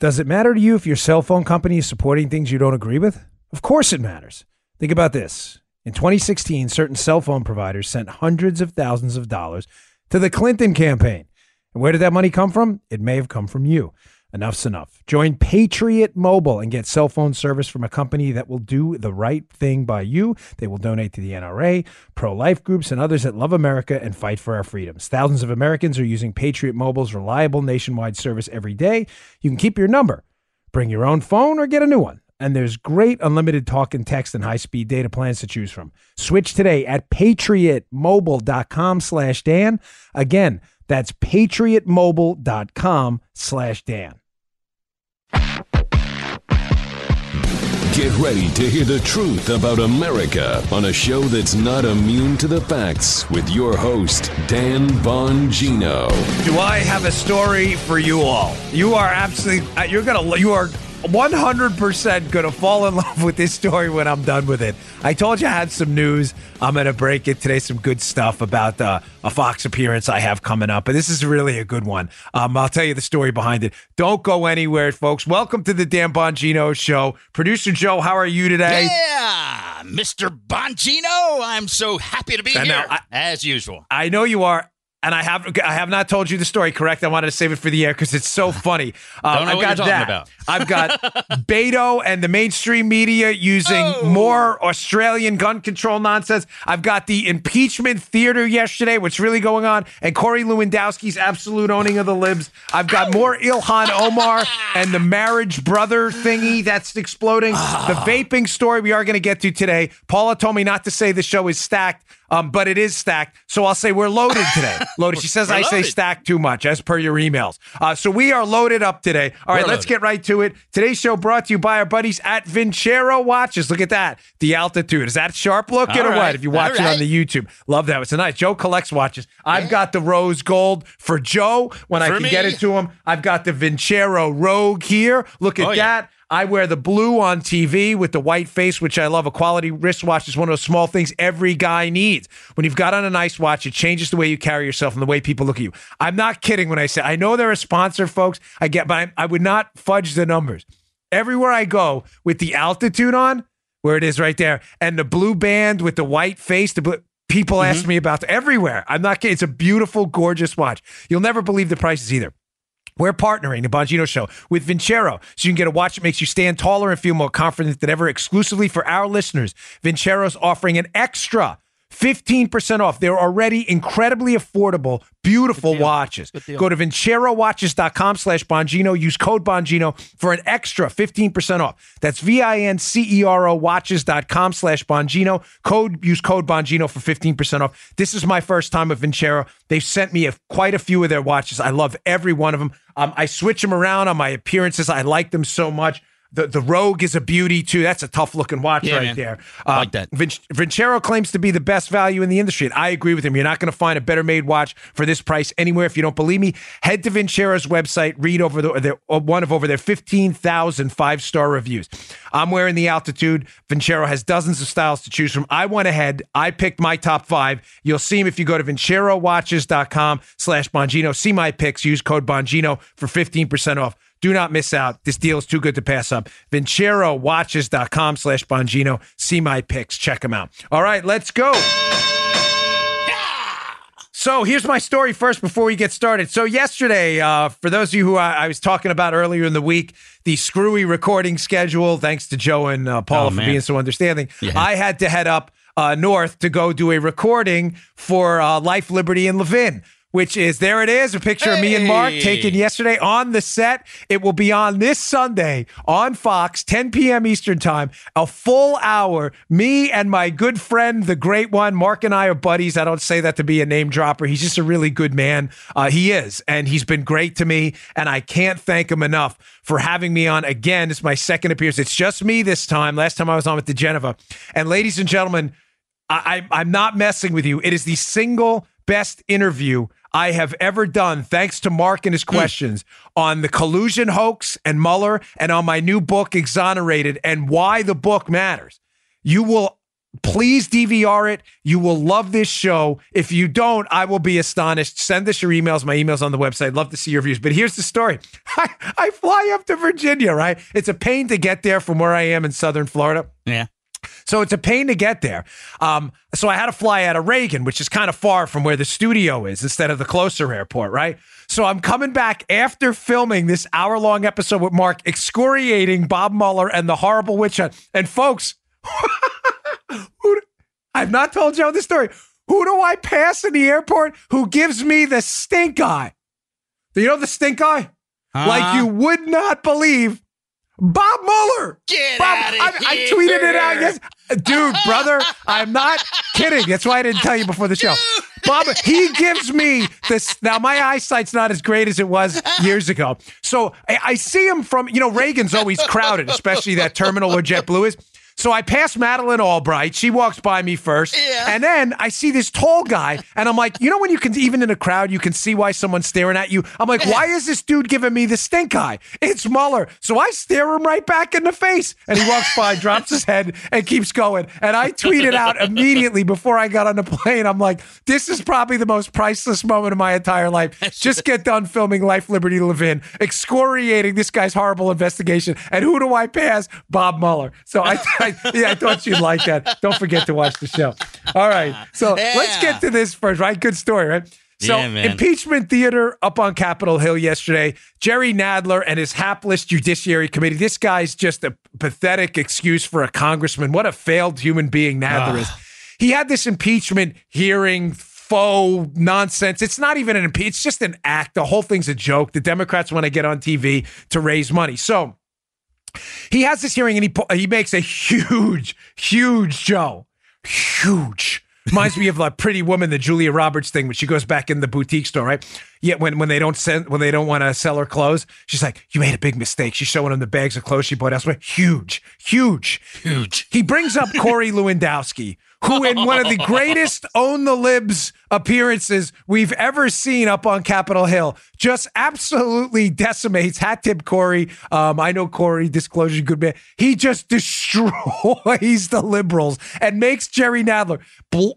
Does it matter to you if your cell phone company is supporting things you don't agree with? Of course it matters. Think about this. In 2016, certain cell phone providers sent hundreds of thousands of dollars to the Clinton campaign. And where did that money come from? It may have come from you. Enough's enough. Join Patriot Mobile and get cell phone service from a company that will do the right thing by you. They will donate to the NRA, pro life groups, and others that love America and fight for our freedoms. Thousands of Americans are using Patriot Mobile's reliable nationwide service every day. You can keep your number, bring your own phone, or get a new one. And there's great unlimited talk and text and high-speed data plans to choose from. Switch today at patriotmobile.com slash Dan. Again, that's patriotmobile.com slash Dan. Get ready to hear the truth about America on a show that's not immune to the facts with your host, Dan Bongino. Do I have a story for you all? You are absolutely, uh, you're going to, you are 100% going to fall in love with this story when I'm done with it. I told you I had some news. I'm going to break it today, some good stuff about uh, a Fox appearance I have coming up. But this is really a good one. Um, I'll tell you the story behind it. Don't go anywhere, folks. Welcome to the Dan Bongino Show. Producer Joe, how are you today? Yeah, Mr. Bongino. I'm so happy to be know, here, I- as usual. I know you are. And I have I have not told you the story correct. I wanted to save it for the air because it's so funny. Um, Don't know I've what got you're talking that. about. I've got Beto and the mainstream media using Oh. more Australian gun control nonsense. I've got the impeachment theater yesterday, what's really going on, and Corey Lewandowski's absolute owning of the libs. I've got more Ilhan Omar and the marriage brother thingy that's exploding. Ah. The vaping story we are going to get to today. Paula told me not to say the show is stacked. Um, but it is stacked, so I'll say we're loaded today. Loaded. She says We're I say stacked too much, as per your emails. Uh, so we are loaded up today. All right, let's get right to it. Today's show brought to you by our buddies at Vincero Watches. Look at that, the altitude. Is that sharp looking All or what? If you watch All it on the YouTube, love that. It's a nice. Joe collects watches. I've got the rose gold for Joe when I can me. get it to him. I've got the Vincero Rogue here. Look at Oh, yeah. I wear the blue on TV with the white face, which I love. A quality wristwatch is one of those small things every guy needs. When you've got on a nice watch, it changes the way you carry yourself and the way people look at you. I'm not kidding when I say I know they're a sponsor, folks. I get, but I, I would not fudge the numbers. Everywhere I go with the altitude on, where it is right there, and the blue band with the white face, the blue. People ask mm-hmm. me about everywhere. I'm not kidding. It's a beautiful, gorgeous watch. You'll never believe the prices either. We're partnering the Bongino Show with Vincero, so you can get a watch that makes you stand taller and feel more confident than ever. Exclusively for our listeners, Vincero's offering an extra 15% off. They're already incredibly affordable, beautiful watches. Go to vincerowatches.com slash Bongino. Use code Bongino for an extra 15% off. That's V-I-N-C-E-R-O watches.com slash Bongino. Code, use code Bongino for 15% off. This is my first time with Vincero. They've sent me a, quite a few of their watches. I love every one of them. Um, I switch them around on my appearances. I like them so much. The, the Rogue is a beauty too. That's a tough looking watch Yeah, right man. there. I like that. Vin- Vincero claims to be the best value in the industry, and I agree with him. You're not going to find a better made watch for this price anywhere. If you don't believe me, head to Vincero's website, read over the, their, uh, one of over their 15,000 five star reviews. I'm wearing the altitude. Vincero has dozens of styles to choose from. I went ahead, I picked my top five. You'll see them if you go to vincerowatches.com slash Bongino. See my picks, use code Bongino for 15% off. Do not miss out. This deal is too good to pass up. VinceroWatches.com slash Bongino. See my picks. Check them out. All right, let's go. So here's my story first before we get started. So yesterday, uh, for those of you who I, I was talking about earlier in the week, the screwy recording schedule, thanks to Joe and uh, Paula Oh, for man. being so understanding, Yeah. I had to head up uh, north to go do a recording for uh, Life, Liberty, and Levin. Which is there it is, a picture of me and Mark Hey. taken yesterday on the set. It will be on this Sunday on Fox, 10 p.m. Eastern Time, a full hour. Me and my good friend, the great one, Mark and I are buddies. I don't say that to be a name dropper. He's just a really good man. Uh, he is, and he's been great to me, and I can't thank him enough for having me on again. It's my second appearance. It's just me this time. Last time I was on with the Geneva. And ladies and gentlemen, I, I, I'm not messing with you. It is the single best interview I have ever done, thanks to Mark and his hmm. questions on the collusion hoax and Mueller and on my new book, Exonerated, and why the book matters. You will Please DVR it. You will love this show. If you don't, I will be astonished. Send us your emails. My email's on the website. Love to see your views. But here's the story I, I fly up to Virginia, right? It's a pain to get there from where I am in southern Florida. Yeah. So it's a pain to get there. Um, so I had to fly out of Reagan, which is kind of far from where the studio is instead of the closer airport, right? So I'm coming back after filming this hour long episode with Mark, excoriating Bob Mueller and the horrible witch hunt. And folks, I've not told y'all this story. Who do I pass in the airport who gives me the stink eye? Do you know the stink eye? Like you would not believe. Bob Mueller. Get Bob, outta I, I tweeted it out. Yes, dude, brother, I'm not kidding. That's why I didn't tell you before the show. Bob, he gives me this. Now, my eyesight's not as great as it was years ago. So I, I see him from, you know, Reagan's always crowded, especially that terminal where JetBlue is. So I pass Madeleine Albright. She walks by me first. Yeah. And then I see this tall guy, and I'm like, you know, when you can, even in a crowd, you can see why someone's staring at you. I'm like, why is this dude giving me the stink eye? It's Mueller. So I stare him right back in the face. And he walks by, drops his head, and keeps going. And I tweeted out immediately before I got on the plane, I'm like, this is probably the most priceless moment of my entire life. Just get done filming Life, Liberty, Levin, excoriating this guy's horrible investigation. And who do I pass? Bob Mueller. So I, I yeah, I thought you'd like that. Don't forget to watch the show. All right. So let's get to this first, right? Good story, right? So, Yeah, impeachment theater up on Capitol Hill yesterday. Jerry Nadler and his hapless Judiciary Committee. This guy's just a pathetic excuse for a congressman. What a failed human being Nadler is. He had this impeachment hearing, faux nonsense. It's not even an impeachment, it's just an act. The whole thing's a joke. The Democrats want to get on TV to raise money. So, he has this hearing and he he makes a huge, huge Joe, huge. Reminds me of a pretty woman, the Julia Roberts thing, when she goes back in the boutique store, right? Yet when when they don't send when they don't want to sell her clothes, she's like, "You made a big mistake." She's showing him the bags of clothes she bought elsewhere. Huge, huge, Huge. he brings up Corey Lewandowski, who in one of the greatest own the libs appearances we've ever seen up on Capitol Hill, just absolutely decimates hat tip Corey. Um, I know Corey, disclosure, good man. He just destroys the liberals and makes Jerry Nadler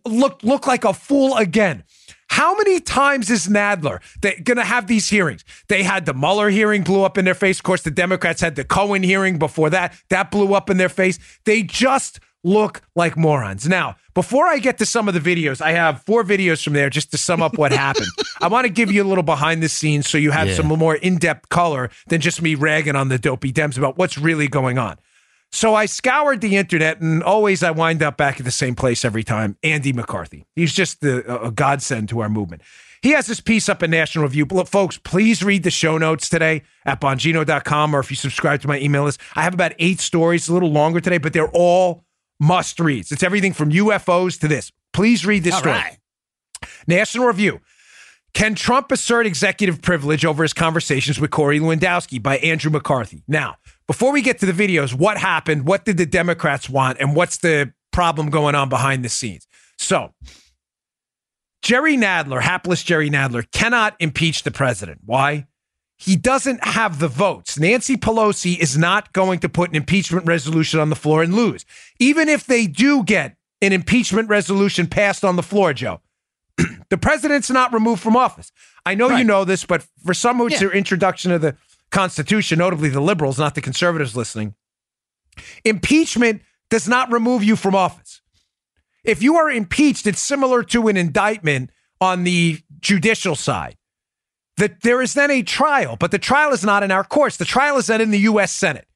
look look like a fool again. How many times is Nadler going to have these hearings? They had the Mueller hearing blew up in their face. Of course, the Democrats had the Cohen hearing before that. That blew up in their face. They just look like morons. Now, before I get to some of the videos, I have four videos from there just to sum up what happened. I want to give you a little behind the scenes so you have Yeah. some more in depth color than just me ragging on the dopey Dems about what's really going on. So I scoured the internet, and always I wind up back at the same place every time. Andy McCarthy. He's just the, a godsend to our movement. He has this piece up in National Review. Look, folks, please read the show notes today at bongino.com or if you subscribe to my email list. I have about eight stories, a little longer today, but they're all must reads. It's everything from UFOs to this. Please read this All story. right. National Review. Can Trump assert executive privilege over his conversations with Corey Lewandowski by Andrew McCarthy? Now, before we get to the videos, what happened? What did the Democrats want? And what's the problem going on behind the scenes? So, Jerry Nadler, hapless Jerry Nadler, cannot impeach the president. Why? He doesn't have the votes. Nancy Pelosi is not going to put an impeachment resolution on the floor and lose. Even if they do get an impeachment resolution passed on the floor, Joe, the president's not removed from office. I know you know this, but for some who it's Yeah. their introduction of the Constitution, notably the liberals, not the conservatives listening, impeachment does not remove you from office. If you are impeached, it's similar to an indictment on the judicial side. That there is then a trial, but the trial is not in our courts. The trial is then in the U.S. Senate,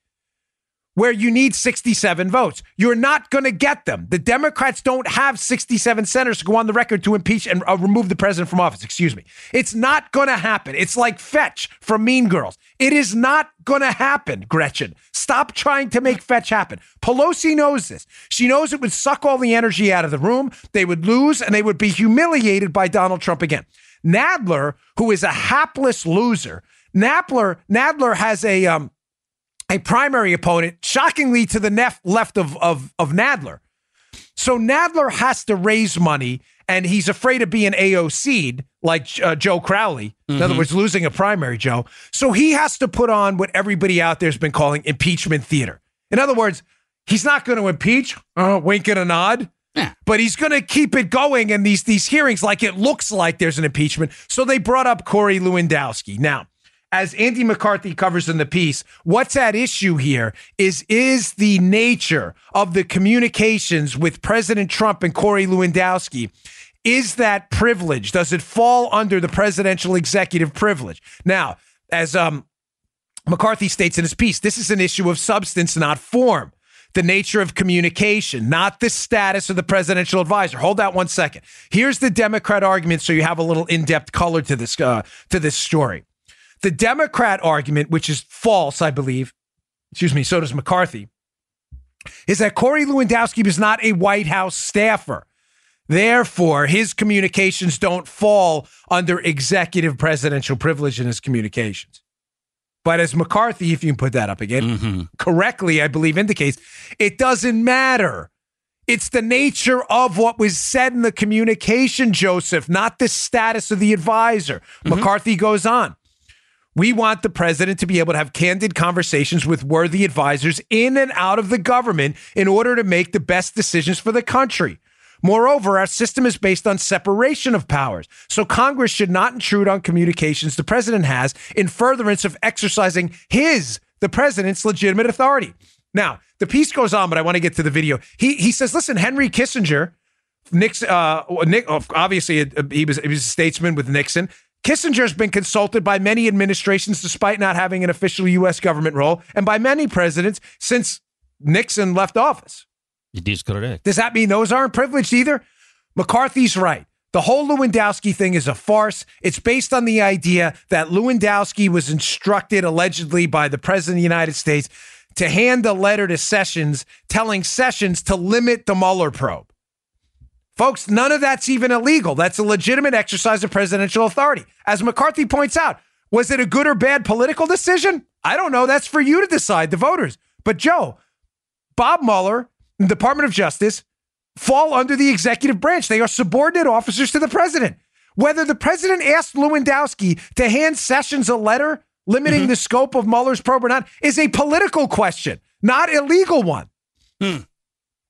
where you need 67 votes. You're not going to get them. The Democrats don't have 67 senators to go on the record to impeach and uh, remove the president from office. Excuse me. It's not going to happen. It's like Fetch from Mean Girls. It is not going to happen, Gretchen. Stop trying to make Fetch happen. Pelosi knows this. She knows it would suck all the energy out of the room. They would lose and they would be humiliated by Donald Trump again. Nadler, who is a hapless loser, Nadler, Nadler has a um, a primary opponent, shockingly to the nef- left of, of, of Nadler. So Nadler has to raise money, and he's afraid of being AOC'd like uh, Joe Crowley. In other words, losing a primary, Joe. So he has to put on what everybody out there has been calling impeachment theater. In other words, He's not going to impeach, uh, wink and a nod. Yeah. But he's going to keep it going in these these hearings like it looks like there's an impeachment. So they brought up Corey Lewandowski. Now, as Andy McCarthy covers in the piece, what's at issue here is is the nature of the communications with President Trump and Corey Lewandowski. Is that privilege? Does it fall under the presidential executive privilege? Now, as um, McCarthy states in his piece, this is an issue of substance, not form the nature of communication, not the status of the presidential advisor. Hold that one second. Here's the Democrat argument, so you have a little in-depth color to this uh, to this story. The Democrat argument, which is false, I believe, excuse me, so does McCarthy, is that Corey Lewandowski was not a White House staffer. Therefore, his communications don't fall under executive presidential privilege in his communications. But as McCarthy, if you can put that up again, Mm-hmm. correctly, I believe, indicates, it doesn't matter. It's the nature of what was said in the communication, Joseph, not the status of the advisor. McCarthy goes on. We want the president to be able to have candid conversations with worthy advisors in and out of the government in order to make the best decisions for the country. Moreover, our system is based on separation of powers. So Congress should not intrude on communications the president has in furtherance of exercising his, the president's legitimate authority. Now, the piece goes on, but I want to get to the video. He he says, listen, Henry Kissinger, Nixon, uh, Nick, obviously uh, he was he was a statesman with Nixon. Kissinger's been consulted by many administrations despite not having an official U.S. government role, and by many presidents since Nixon left office. It is correct. Does that mean those aren't privileged either? McCarthy's right. The whole Lewandowski thing is a farce. It's based on the idea that Lewandowski was instructed allegedly by the President of the United States to hand a letter to Sessions telling Sessions to limit the Mueller probe. Folks, none of that's even illegal. That's a legitimate exercise of presidential authority. As McCarthy points out, was it a good or bad political decision? I don't know. That's for you to decide, the voters. But Joe, Bob Mueller, Department of Justice, fall under the executive branch. They are subordinate officers to the president. Whether the president asked Lewandowski to hand Sessions a letter limiting the scope of Mueller's probe or not is a political question, not a legal one.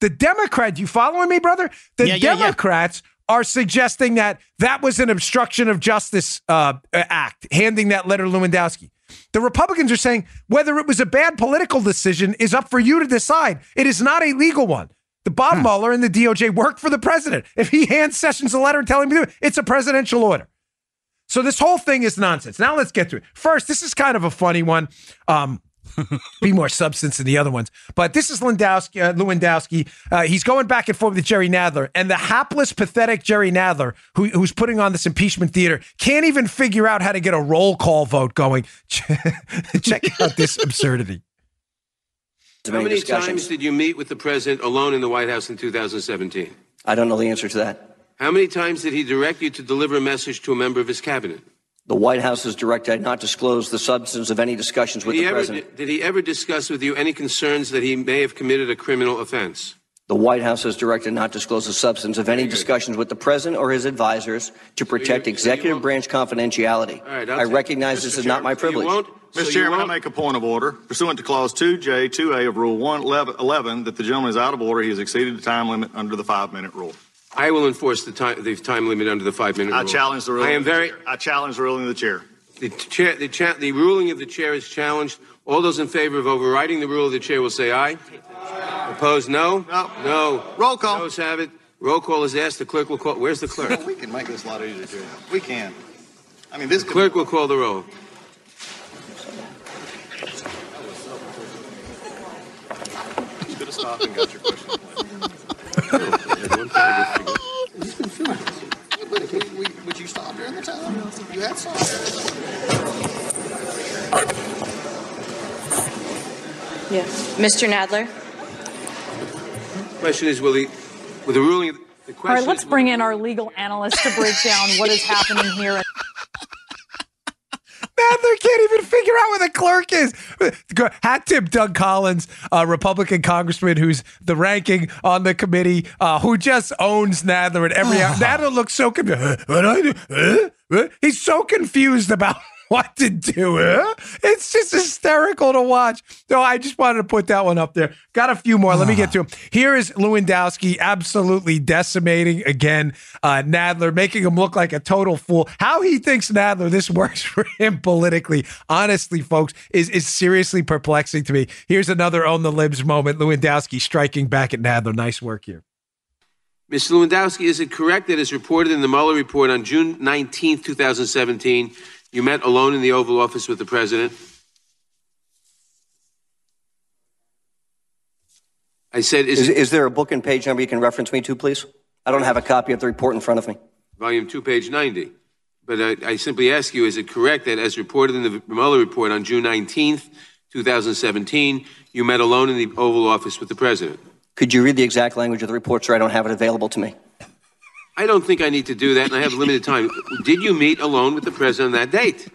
The Democrat, you following me, brother? The Yeah, yeah, yeah. Democrats are suggesting that that was an obstruction of justice uh, act, handing that letter to Lewandowski. The Republicans are saying whether it was a bad political decision is up for you to decide. It is not a legal one. The Bob Mueller and the DOJ work for the president. If he hands Sessions a letter telling him to do it, it's a presidential order. So this whole thing is nonsense. Now let's get to it. First, this is kind of a funny one. Um, be more substance than the other ones. But this is Lewandowski. Uh, Lewandowski. Uh, he's going back and forth with Jerry Nadler, and the hapless, pathetic Jerry Nadler, who, who's putting on this impeachment theater, can't even figure out how to get a roll call vote going. Check out this absurdity. How many times did you meet with the president alone in the White House in 2017? I don't know the answer to that. How many times did he direct you to deliver a message to a member of his cabinet? The White House has directed I not disclose the substance of any discussions with Did he, the ever, president. did he ever discuss with you any concerns that he may have committed a criminal offense? The White House has directed not to disclose the substance of any discussions with the president or his advisors to protect so you executive won't- branch confidentiality. All right, I'll I recognize Mr. this is not my so you privilege. won't- so Mr. you Chairman, I make a point of order. Pursuant to Clause 2J, 2A of Rule 111, that the gentleman is out of order. He has exceeded the time limit under the five-minute rule. I will enforce the time, the time limit under the five-minute rule. I challenge the ruling. I am of the very. chair. I challenge the ruling of the chair. The chair, the, cha- the ruling of the chair is challenged. All those in favor of overriding the rule of the chair will say aye. Opposed, no. No. No. Roll call. Those have it. Roll call is asked. The clerk will call. Where's the clerk? We can make this a lot easier, too. We can. I mean, this could. Clerk will call the roll. Could have stopped and got your question. Would you stop during the time? You had some. Yes. Mr. Nadler? Question is, will the, will the ruling? The question All right, let's is, bring in our legal analyst to break down what is happening here. Nadler can't even figure out where the clerk is. Hat tip Doug Collins, a Republican congressman who's the ranking on the committee, uh, who just owns Nadler at every hour. Nadler looks so confused. What I do? Huh? Huh? He's so confused about what to do. Huh? It's just hysterical to watch. So I just wanted to put that one up there. Got a few more. Let me get to them. Here is Lewandowski absolutely decimating again uh, Nadler, making him look like a total fool. How he thinks Nadler, this works for him politically, honestly, folks, is, is seriously perplexing to me. Here's another on the libs moment. Lewandowski striking back at Nadler. Nice work here. Mr. Lewandowski, is it correct that as reported in the Mueller report on June 19, 2017, you met alone in the Oval Office with the president? I said, is, Is, is there a book and page number you can reference me to, please? I don't have a copy of the report in front of me. volume 2, page 90. But I, I simply ask you, is it correct that as reported in the Mueller report on June 19th, 2017, you met alone in the Oval Office with the president? Could you read the exact language of the report, sir? I don't have it available to me. I don't think I need to do that, and I have limited time. Did you meet alone with the president on that date?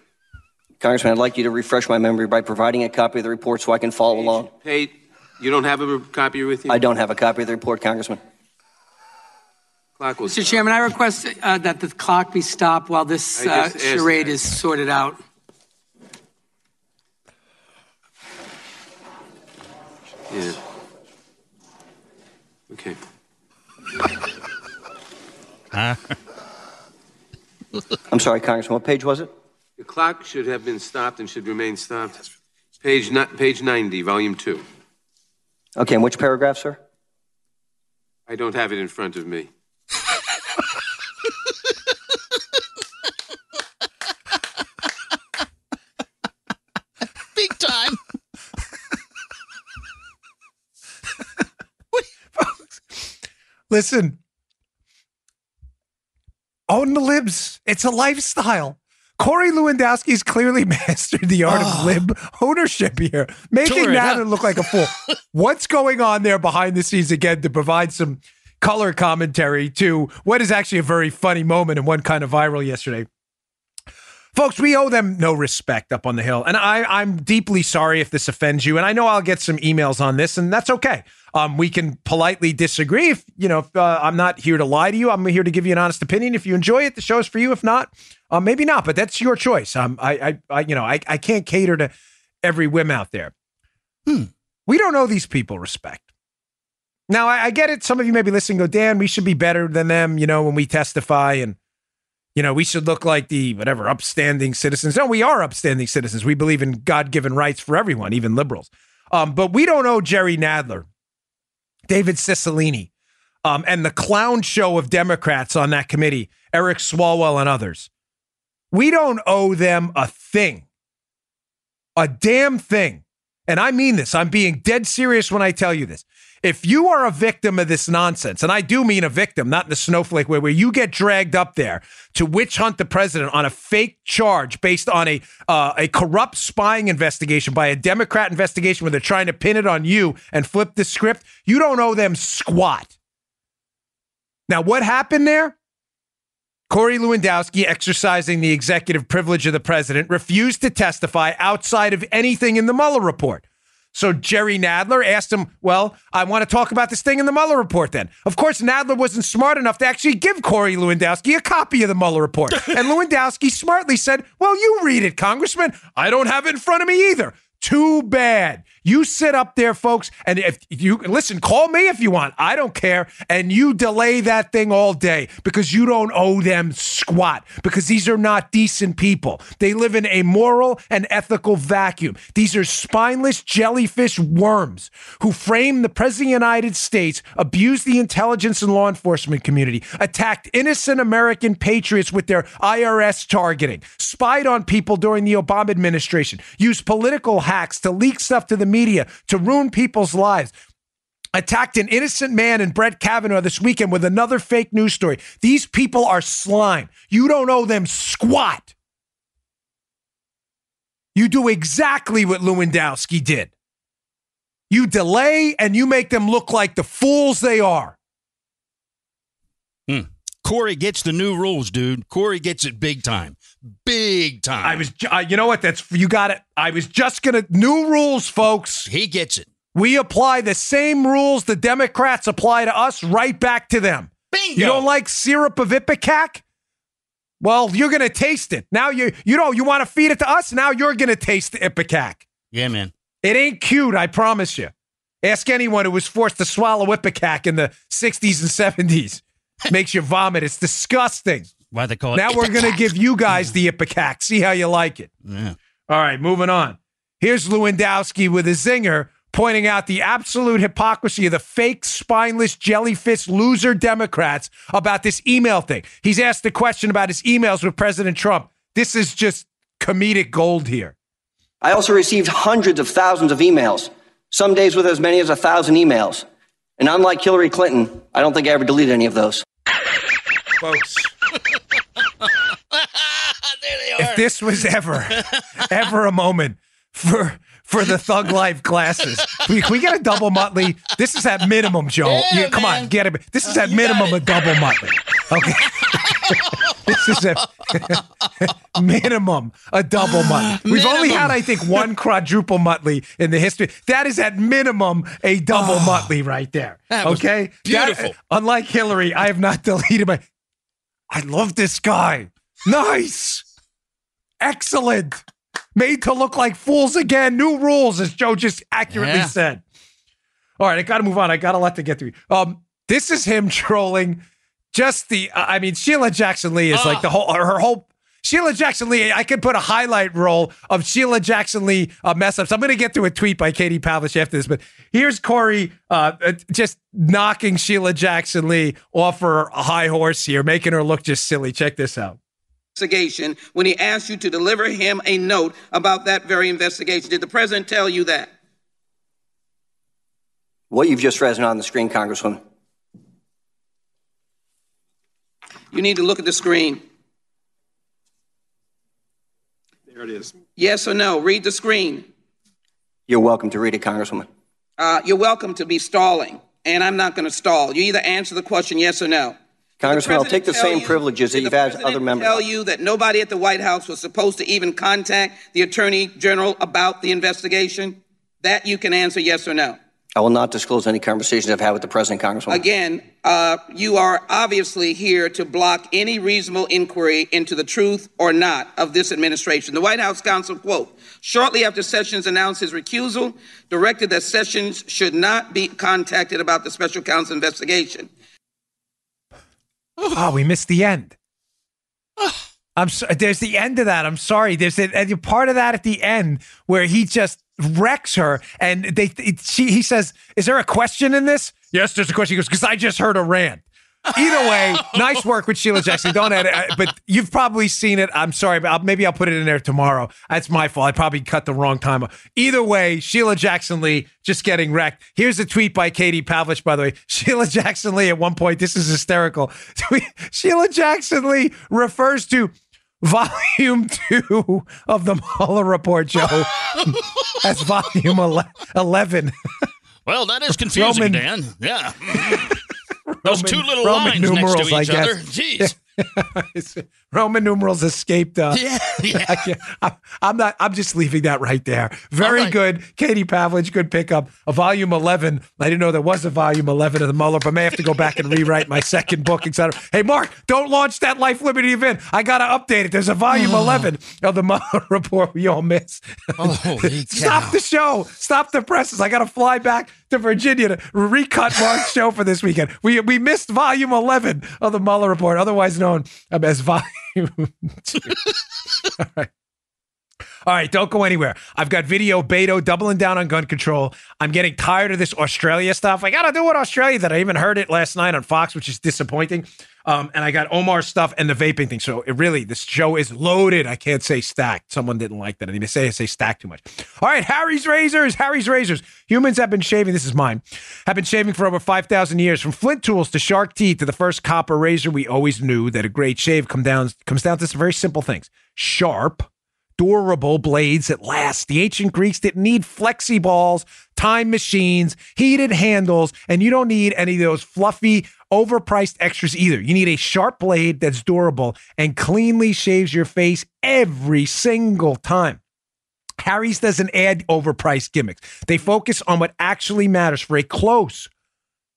Congressman, I'd like you to refresh my memory by providing a copy of the report so I can follow along. Page, you don't have a copy with you? I don't have a copy of the report, Congressman. Clock will Mr. Chairman, I request uh, that the clock be stopped while this uh, charade that. is sorted out. Yeah. Okay. I'm sorry, Congressman. What page was it? The clock should have been stopped and should remain stopped. Page, ni- page 90, volume 2. Okay, and which paragraph, sir? I don't have it in front of me. Big time. Listen, own the libs. It's a lifestyle. Corey Lewandowski's clearly mastered the art of ah. lib ownership here, making Nadler up. look like a fool. What's going on there behind the scenes again to provide some color commentary to what is actually a very funny moment and one kind of viral yesterday? Folks, we owe them no respect up on the hill. And I, I'm deeply sorry if this offends you. And I know I'll get some emails on this, and that's okay. Um, we can politely disagree. If you know, if, uh, I'm not here to lie to you. I'm here to give you an honest opinion. If you enjoy it, the show's for you. If not, uh, maybe not. But that's your choice. Um, I, I, I you know, I, I can't cater to every whim out there. We don't owe these people respect. Now, I, I get it. Some of you may be listening. Go, Dan, we should be better than them. You know, when we testify and you know, we should look like the whatever upstanding citizens. No, we are upstanding citizens. We believe in God given rights for everyone, even liberals. Um, but we don't owe Jerry Nadler, David Cicilline, um, and the clown show of Democrats on that committee, Eric Swalwell and others. We don't owe them a thing, a damn thing. And I mean this. I'm being dead serious when I tell you this. If you are a victim of this nonsense, and I do mean a victim, not in the snowflake way, where you get dragged up there to witch hunt the president on a fake charge based on a uh, a corrupt spying investigation by a Democrat investigation where they're trying to pin it on you and flip the script, you don't owe them squat. Now, what happened there? Corey Lewandowski, exercising the executive privilege of the president, refused to testify outside of anything in the Mueller report. So Jerry Nadler asked him, Well, I want to talk about this thing in the Mueller report then. Of course, Nadler wasn't smart enough to actually give Corey Lewandowski a copy of the Mueller report. and Lewandowski smartly said, Well, you read it, Congressman. I don't have it in front of me either. Too bad. You sit up there, folks, and if you listen, call me if you want. I don't care. And you delay that thing all day because you don't owe them squat because these are not decent people. They live in a moral and ethical vacuum. These are spineless jellyfish worms who frame the President of the United States, abused the intelligence and law enforcement community, attacked innocent American patriots with their IRS targeting, spied on people during the Obama administration, used political hacks to leak stuff to the media to ruin people's lives. Attacked an innocent man in Brett Kavanaugh this weekend with another fake news story. These people are slime. You don't owe them squat. You do exactly what Lewandowski did. You delay and you make them look like the fools they are. Hmm. Corey gets the new rules, dude. Corey gets it big time. Big time. I was, uh, you know what? That's you got it. I was just gonna new rules, folks. He gets it. We apply the same rules the Democrats apply to us right back to them. Bingo. You don't like syrup of Ipecac? Well, you're going to taste it. Now you you know you want to feed it to us. Now you're going to taste the ipecac. Yeah, man. It ain't cute, I promise you. Ask anyone who was forced to swallow ipecac in the 60s and 70s. Makes you vomit. It's disgusting. Why they call it? Now we're going to give you guys the ipecac. See how you like it. Yeah. All right, moving on. Here's Lewandowski with a zinger pointing out the absolute hypocrisy of the fake, spineless, jellyfish loser Democrats about this email thing. He's asked a question about his emails with President Trump. This is just comedic gold here. I also received hundreds of thousands of emails, some days with as many as a thousand emails. And unlike Hillary Clinton, I don't think I ever deleted any of those. Folks. if this was ever, ever a moment for for the Thug Life glasses, we, can we get a double Muttley? This is at minimum, Joe. Yeah, come man. on, get it. This is at You got minimum a double Muttley. Okay. this is a minimum a double Muttley. We've only had, I think, one quadruple Muttley in the history. That is at minimum a double ah. Muttley right there. That was okay, beautiful. unlike Hillary, I have not deleted my. I love this guy. Nice. Excellent. Made to look like fools again. New rules, as Joe just accurately Yeah. said. All right, I got to move on. I got a lot to get through. Um, this is him trolling. Just the, I mean, Sheila Jackson Lee is like the whole, her whole. Sheila Jackson Lee, I could put a highlight roll of Sheila Jackson Lee uh, mess ups. I'm going to get to a tweet by Katie Pavlich after this, but here's Corey uh, uh, just knocking Sheila Jackson Lee off her high horse here, making her look just silly. Check this out. investigation when he asked you to deliver him a note about that very investigation. Did the president tell you that? What you've just read is not on the screen, Congresswoman. You need to look at the screen. There it is. Yes or no? Read the screen. You're welcome to read it, Congresswoman. Uh, you're welcome to be stalling, and I'm not going to stall. You either answer the question yes or no. Congressman, I'll take the same you- privileges that you've the had other members. Tell you that nobody at the White House was supposed to even contact the Attorney General about the investigation. That you can answer yes or no. I will not disclose any conversations I've had with the President, Congresswoman. Again, uh, you are obviously here to block any reasonable inquiry into the truth or not of this administration. The White House counsel, quote, shortly after Sessions announced his recusal, directed that Sessions should not be contacted about the special counsel investigation. Oh, we missed the end. I'm so, there's the end of that. I'm sorry. There's a, a part of that at the end where he just wrecks her, and they she he says, "Is there a question in this?" Yes, there's a question. He goes, "Because I just heard a rant." Either way, nice work with Sheila Jackson. Don't edit, uh, but you've probably seen it. I'm sorry, but I'll, maybe I'll put it in there tomorrow. That's my fault. I probably cut the wrong time. Either way, Sheila Jackson Lee just getting wrecked. Here's a tweet by Katie Pavlich, by the way. Sheila Jackson Lee at one point, this is hysterical. Sheila Jackson Lee refers to volume two of the Mueller report, Joe. That's volume ele- 11. Well, that is confusing, Roman- Dan. Yeah. Those two little Roman lines next to each other. Jeez. Roman numerals escaped. Uh, Yeah, yeah. I I'm not. I'm just leaving that right there. Very right. good, Katie Pavlich. Good pickup. A volume 11. I didn't know there was a volume 11 of the Mueller, but I may have to go back and rewrite my second book, etc. Hey, Mark, don't launch that Life Liberty Levin. I gotta update it. There's a volume 11 of the Mueller report we all miss. Holy Stop the show. Stop the presses. I got to fly back to Virginia to recut Mark's show for this weekend. We we missed volume 11 of the Mueller report, otherwise known um, as volume two. All right. All right, don't go anywhere. I've got video Beto doubling down on gun control. I'm getting tired of this Australia stuff. I got to do it Australia that I even heard it last night on Fox, which is disappointing. Um, and I got Omar stuff and the vaping thing. So it really, this show is loaded. I can't say stacked. Someone didn't like that. I didn't say I say stacked too much. All right, Harry's razors. Harry's razors. Humans have been shaving. This is mine. Have been shaving for over five thousand years. From flint tools to shark teeth to the first copper razor, we always knew that a great shave come down comes down to some very simple things: sharp durable blades that last. The ancient Greeks didn't need flexi balls, time machines, heated handles, and you don't need any of those fluffy, overpriced extras either. You need a sharp blade that's durable and cleanly shaves your face every single time. Harry's doesn't add overpriced gimmicks. They focus on what actually matters for a close,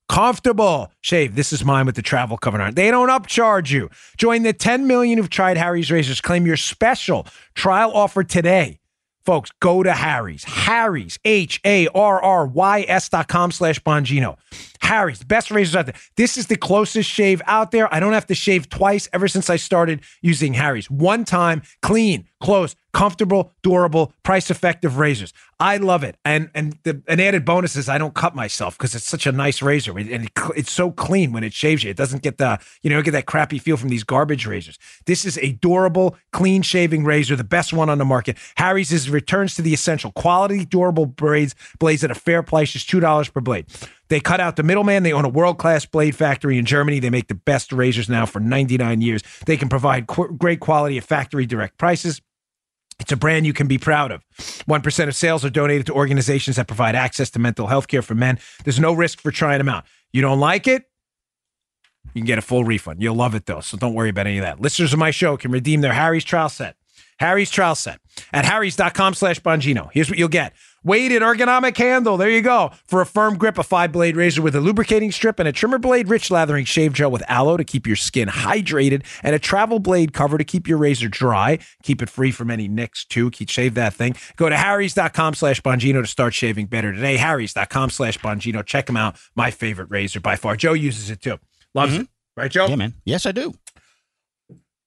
comfortable shave. This is mine with the travel cover on. They don't upcharge you. Join the 10 million who've tried Harry's razors. Claim your special trial offer today. Folks, go to Harry's. Harry's, H A R R Y S dot com slash Bongino. Harry's, best razors out there. This is the closest shave out there. I don't have to shave twice ever since I started using Harry's. One time, clean, close, comfortable, durable, price effective razors. I love it. And and the an added bonus is I don't cut myself because it's such a nice razor and it, it's so clean when it shaves you. It doesn't get the you know get that crappy feel from these garbage razors. This is a durable, clean shaving razor, the best one on the market. Harry's is returns to the essential quality, durable braids blades at a fair price, just two dollars per blade. They cut out the middleman. They own a world class blade factory in Germany. They make the best razors now for 99 years. They can provide qu- great quality at factory direct prices. It's a brand you can be proud of. 1% of sales are donated to organizations that provide access to mental health care for men. There's no risk for trying them out. You don't like it? You can get a full refund. You'll love it though, so don't worry about any of that. Listeners of my show can redeem their Harry's trial set. Harry's trial set at harrys.com slash Bongino. Here's what you'll get. Weighted ergonomic handle. There you go. For a firm grip, a five blade razor with a lubricating strip and a trimmer blade, rich lathering shave gel with aloe to keep your skin hydrated, and a travel blade cover to keep your razor dry. Keep it free from any nicks, too. Keep shave that thing. Go to harrys.com slash Bongino to start shaving better today. Harrys.com slash Bongino. Check them out. My favorite razor by far. Joe uses it too. Loves mm-hmm. it. Right, Joe? Yeah, man. Yes, I do.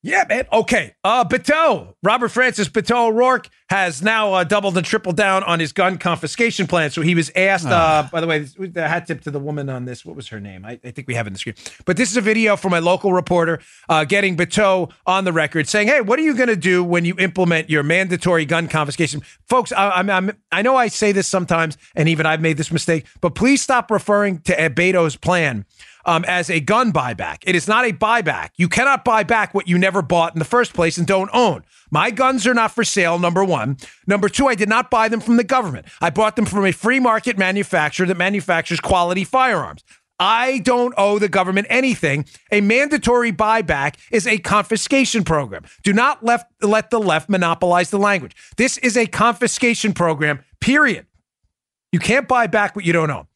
Yeah, man. Okay. Uh, Beto, Robert Francis Beto O'Rourke has now uh, doubled and tripled down on his gun confiscation plan. So he was asked, uh, by the way, the hat tip to the woman on this. What was her name? I, I think we have it in the screen. But this is a video from my local reporter uh, getting Beto on the record saying, hey, what are you going to do when you implement your mandatory gun confiscation? Folks, I, I'm, I'm, I know I say this sometimes, and even I've made this mistake, but please stop referring to Beto's plan um, as a gun buyback. It is not a buyback. You cannot buy back what you never bought in the first place and don't own. My guns are not for sale, number one. Number two, I did not buy them from the government. I bought them from a free market manufacturer that manufactures quality firearms. I don't owe the government anything. A mandatory buyback is a confiscation program. Do not left, let the left monopolize the language. This is a confiscation program, period. You can't buy back what you don't own.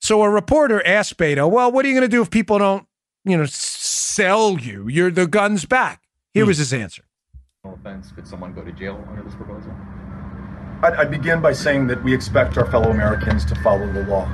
So a reporter asked Beto, well, what are you going to do if people don't, you know, sell you your the guns back? Here hmm. was his answer. No offense, could someone go to jail under this proposal? I'd, I'd begin by saying that we expect our fellow Americans to follow the law.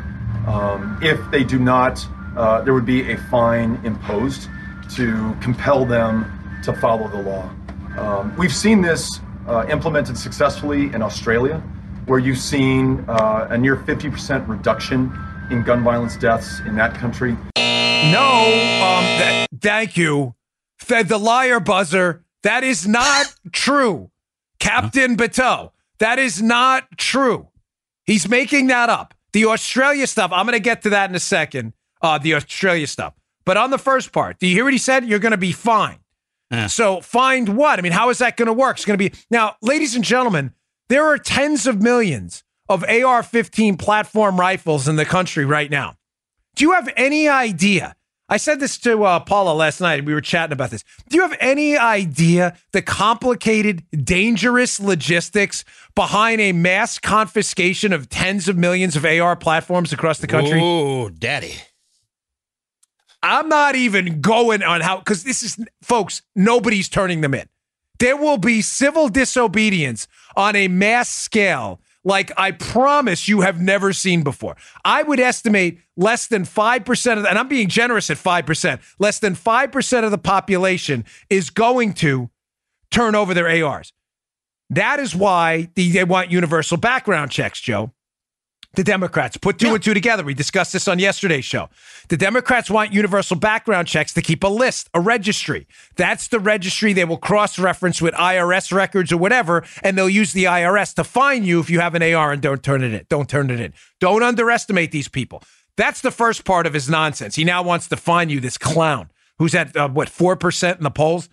Um, if they do not, uh, there would be a fine imposed to compel them to follow the law. Um, we've seen this uh, implemented successfully in Australia, where you've seen uh, a near 50% reduction in gun violence deaths in that country. No, um, th- thank you. Fed the liar buzzer. That is not true. Captain Beto. That is not true. He's making that up. The Australia stuff, I'm going to get to that in a second. Uh, the Australia stuff. But on the first part, do you hear what he said? You're going to be fine. So, find what? I mean, how is that going to work? It's going to be. Now, ladies and gentlemen, there are tens of millions of AR 15 platform rifles in the country right now. Do you have any idea? I said this to uh, Paula last night. We were chatting about this. Do you have any idea the complicated, dangerous logistics behind a mass confiscation of tens of millions of AR platforms across the country? Oh, daddy. I'm not even going on how, because this is, folks, nobody's turning them in. There will be civil disobedience on a mass scale like I promise you have never seen before. I would estimate less than 5% of, and I'm being generous at 5%, less than 5% of the population is going to turn over their ARs. That is why they want universal background checks, Joe. The Democrats put two and two together. We discussed this on yesterday's show. The Democrats want universal background checks to keep a list, a registry. That's the registry they will cross reference with IRS records or whatever, and they'll use the IRS to fine you if you have an AR and don't turn it in. Don't turn it in. Don't underestimate these people. That's the first part of his nonsense. He now wants to fine you, this clown who's at uh, what, 4% in the polls?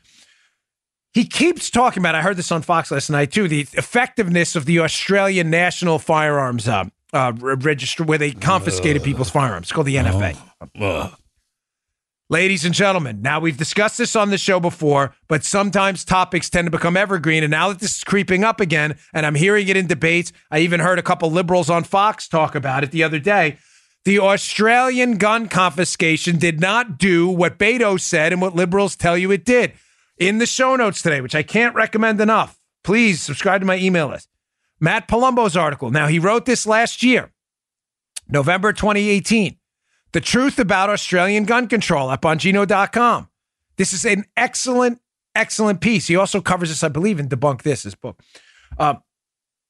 He keeps talking about, I heard this on Fox last night too, the effectiveness of the Australian National Firearms uh, uh, Register, where they confiscated people's firearms. It's called the NFA. Ladies and gentlemen, now we've discussed this on the show before, but sometimes topics tend to become evergreen. And now that this is creeping up again, and I'm hearing it in debates, I even heard a couple liberals on Fox talk about it the other day. The Australian gun confiscation did not do what Beto said and what liberals tell you it did. In the show notes today, which I can't recommend enough, please subscribe to my email list. Matt Palumbo's article. Now, he wrote this last year, November 2018. The truth about Australian gun control up on Bongino.com. This is an excellent, excellent piece. He also covers this, I believe, in Debunk This, his book. Uh,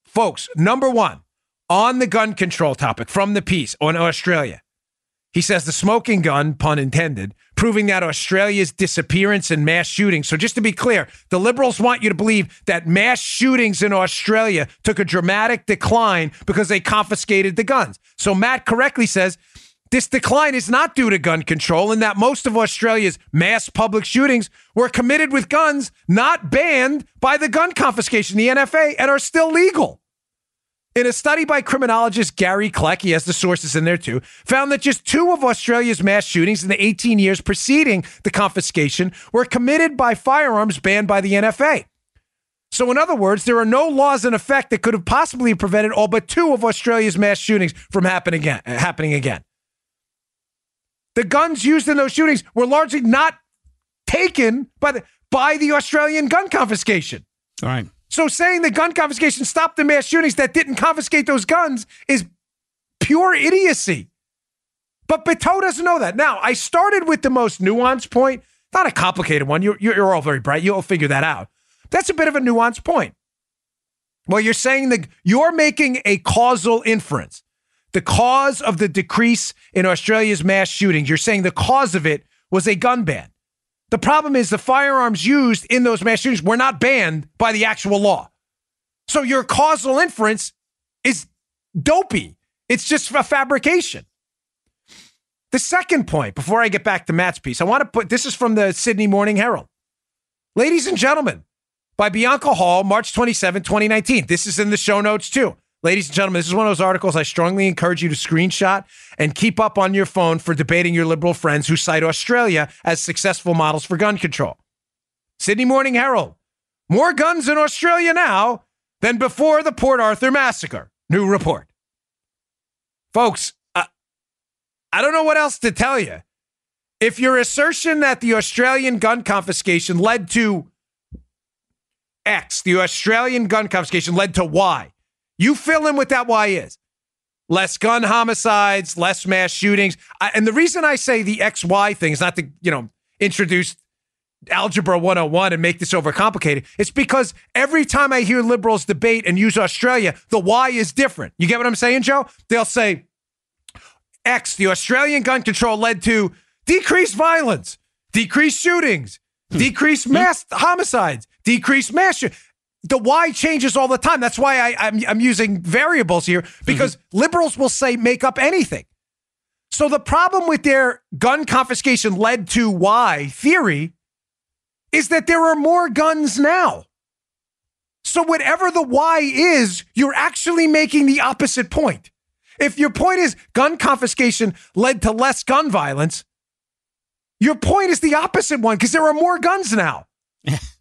folks, number one, on the gun control topic from the piece on Australia. He says the smoking gun, pun intended, proving that Australia's disappearance and mass shootings. So, just to be clear, the liberals want you to believe that mass shootings in Australia took a dramatic decline because they confiscated the guns. So, Matt correctly says this decline is not due to gun control, and that most of Australia's mass public shootings were committed with guns not banned by the gun confiscation, the NFA, and are still legal. In a study by criminologist Gary Kleck, he has the sources in there too, found that just two of Australia's mass shootings in the 18 years preceding the confiscation were committed by firearms banned by the NFA. So, in other words, there are no laws in effect that could have possibly prevented all but two of Australia's mass shootings from happen again, uh, happening again. The guns used in those shootings were largely not taken by the, by the Australian gun confiscation. All right. So saying the gun confiscation stopped the mass shootings that didn't confiscate those guns is pure idiocy. But Beto doesn't know that. Now, I started with the most nuanced point, not a complicated one. You're, you're all very bright. You'll figure that out. That's a bit of a nuanced point. Well, you're saying that you're making a causal inference. The cause of the decrease in Australia's mass shootings, you're saying the cause of it was a gun ban. The problem is the firearms used in those mass shootings were not banned by the actual law. So your causal inference is dopey. It's just a fabrication. The second point, before I get back to Matt's piece, I want to put this is from the Sydney Morning Herald. Ladies and gentlemen, by Bianca Hall, March 27, 2019. This is in the show notes too. Ladies and gentlemen, this is one of those articles I strongly encourage you to screenshot and keep up on your phone for debating your liberal friends who cite Australia as successful models for gun control. Sydney Morning Herald. More guns in Australia now than before the Port Arthur massacre. New report. Folks, uh, I don't know what else to tell you. If your assertion that the Australian gun confiscation led to X, the Australian gun confiscation led to Y, you fill in what that why is. Less gun homicides, less mass shootings. I, and the reason I say the XY thing is not to, you know, introduce algebra 101 and make this overcomplicated. It's because every time I hear liberals debate and use Australia, the Y is different. You get what I'm saying, Joe? They'll say X, the Australian gun control led to decreased violence, decreased shootings, hmm. decreased mass homicides, decreased mass shootings the why changes all the time. That's why I, am I'm, I'm using variables here because mm-hmm. liberals will say make up anything. So the problem with their gun confiscation led to why theory is that there are more guns now. So whatever the why is, you're actually making the opposite point. If your point is gun confiscation led to less gun violence, your point is the opposite one because there are more guns now.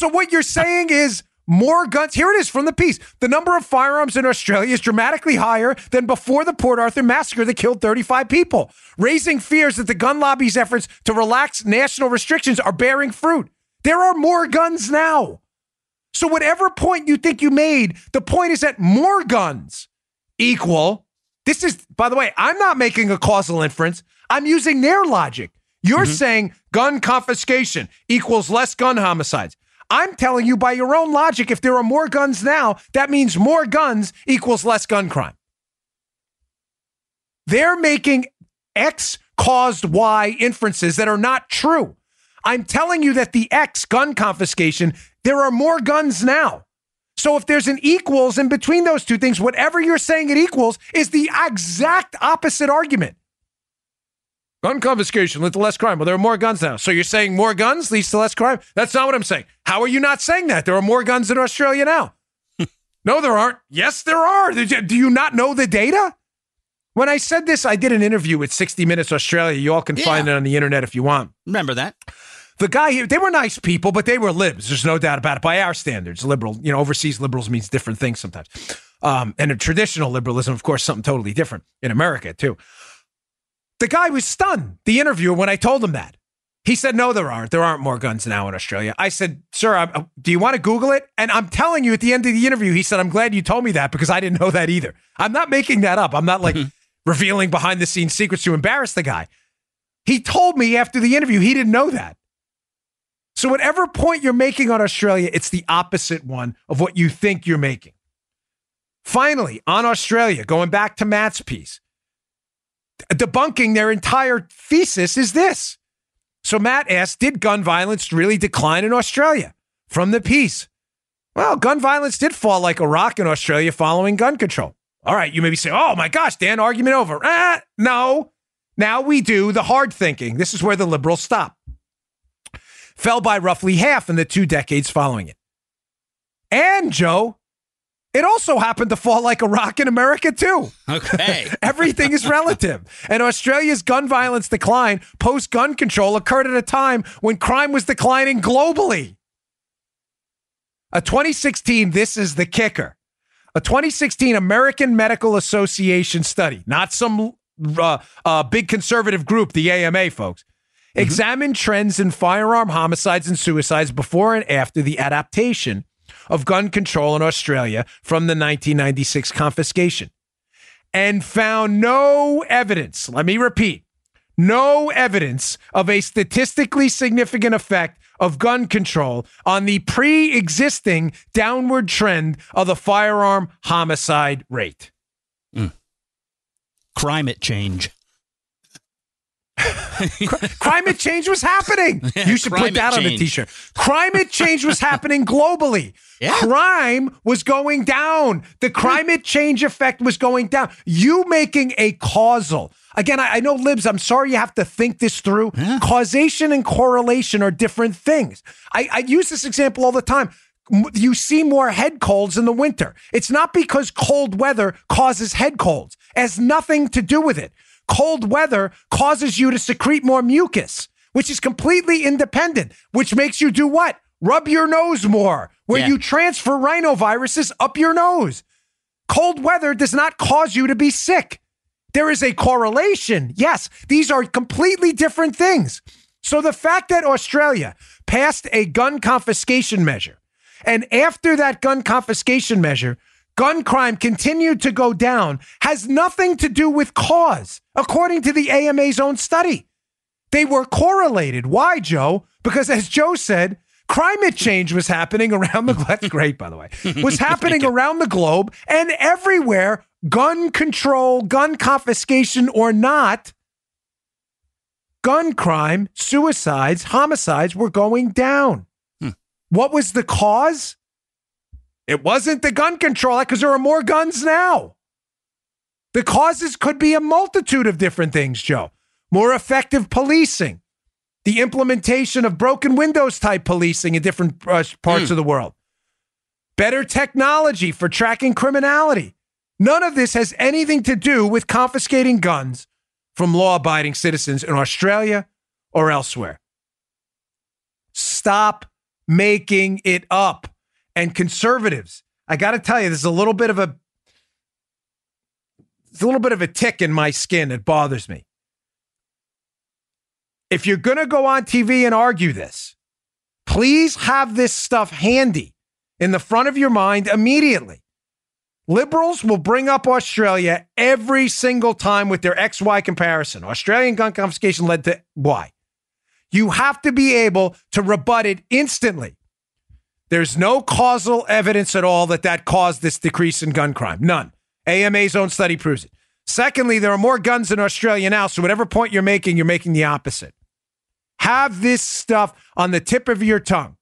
So what you're saying is more guns. Here it is from the piece. The number of firearms in Australia is dramatically higher than before the Port Arthur massacre that killed 35 people, raising fears that the gun lobby's efforts to relax national restrictions are bearing fruit. There are more guns now. So whatever point you think you made, the point is that more guns equal. This is, by the way, I'm not making a causal inference. I'm using their logic. You're mm-hmm. saying gun confiscation equals less gun homicides. I'm telling you by your own logic, if there are more guns now, that means more guns equals less gun crime. They're making X caused Y inferences that are not true. I'm telling you that the X gun confiscation, there are more guns now. So if there's an equals in between those two things, whatever you're saying it equals is the exact opposite argument. Gun confiscation leads to less crime. Well, there are more guns now. So you're saying more guns leads to less crime? That's not what I'm saying. How are you not saying that? There are more guns in Australia now. no, there aren't. Yes, there are. Do you not know the data? When I said this, I did an interview with 60 Minutes Australia. You all can yeah. find it on the internet if you want. Remember that? The guy here, they were nice people, but they were libs. There's no doubt about it. By our standards, liberal, you know, overseas liberals means different things sometimes. Um, and a traditional liberalism, of course, something totally different in America, too. The guy was stunned, the interviewer, when I told him that. He said, No, there aren't. There aren't more guns now in Australia. I said, Sir, I'm, uh, do you want to Google it? And I'm telling you at the end of the interview, he said, I'm glad you told me that because I didn't know that either. I'm not making that up. I'm not like revealing behind the scenes secrets to embarrass the guy. He told me after the interview he didn't know that. So, whatever point you're making on Australia, it's the opposite one of what you think you're making. Finally, on Australia, going back to Matt's piece, debunking their entire thesis is this. So Matt asked, did gun violence really decline in Australia from the piece? Well, gun violence did fall like a rock in Australia following gun control. All right, you maybe say, oh my gosh, Dan, argument over. Ah, no. Now we do the hard thinking. This is where the liberals stop. Fell by roughly half in the two decades following it. And Joe, it also happened to fall like a rock in America, too. Okay. Everything is relative. And Australia's gun violence decline post gun control occurred at a time when crime was declining globally. A 2016, this is the kicker. A 2016 American Medical Association study, not some uh, uh, big conservative group, the AMA, folks, mm-hmm. examined trends in firearm homicides and suicides before and after the adaptation of gun control in Australia from the 1996 confiscation and found no evidence. Let me repeat no evidence of a statistically significant effect of gun control on the pre existing downward trend of the firearm homicide rate. Mm. Climate change. Climate change was happening. you should put that change. on a t-shirt. Climate change was happening globally. Yeah. Crime was going down. The hmm. climate change effect was going down. You making a causal. Again, I, I know libs, I'm sorry you have to think this through. Yeah. Causation and correlation are different things. I, I use this example all the time you see more head colds in the winter. It's not because cold weather causes head colds. It has nothing to do with it cold weather causes you to secrete more mucus, which is completely independent, which makes you do what? Rub your nose more, where yeah. you transfer rhinoviruses up your nose. Cold weather does not cause you to be sick. There is a correlation. Yes, these are completely different things. So the fact that Australia passed a gun confiscation measure, and after that gun confiscation measure, gun crime continued to go down has nothing to do with cause, according to the AMA's own study. They were correlated. Why, Joe? Because as Joe said, climate change was happening around the that's great by the way was happening around the globe and everywhere gun control gun confiscation or not gun crime suicides homicides were going down hmm. what was the cause it wasn't the gun control act because there are more guns now. The causes could be a multitude of different things, Joe. More effective policing, the implementation of broken windows type policing in different uh, parts mm. of the world, better technology for tracking criminality. None of this has anything to do with confiscating guns from law abiding citizens in Australia or elsewhere. Stop making it up and conservatives. I got to tell you, there's a little bit of a it's a little bit of a tick in my skin. It bothers me. If you're going to go on TV and argue this, please have this stuff handy in the front of your mind immediately. Liberals will bring up Australia every single time with their XY comparison. Australian gun confiscation led to Y. You have to be able to rebut it instantly. There's no causal evidence at all that that caused this decrease in gun crime. None. AMA's own study proves it. Secondly, there are more guns in Australia now, so whatever point you're making, you're making the opposite. Have this stuff on the tip of your tongue.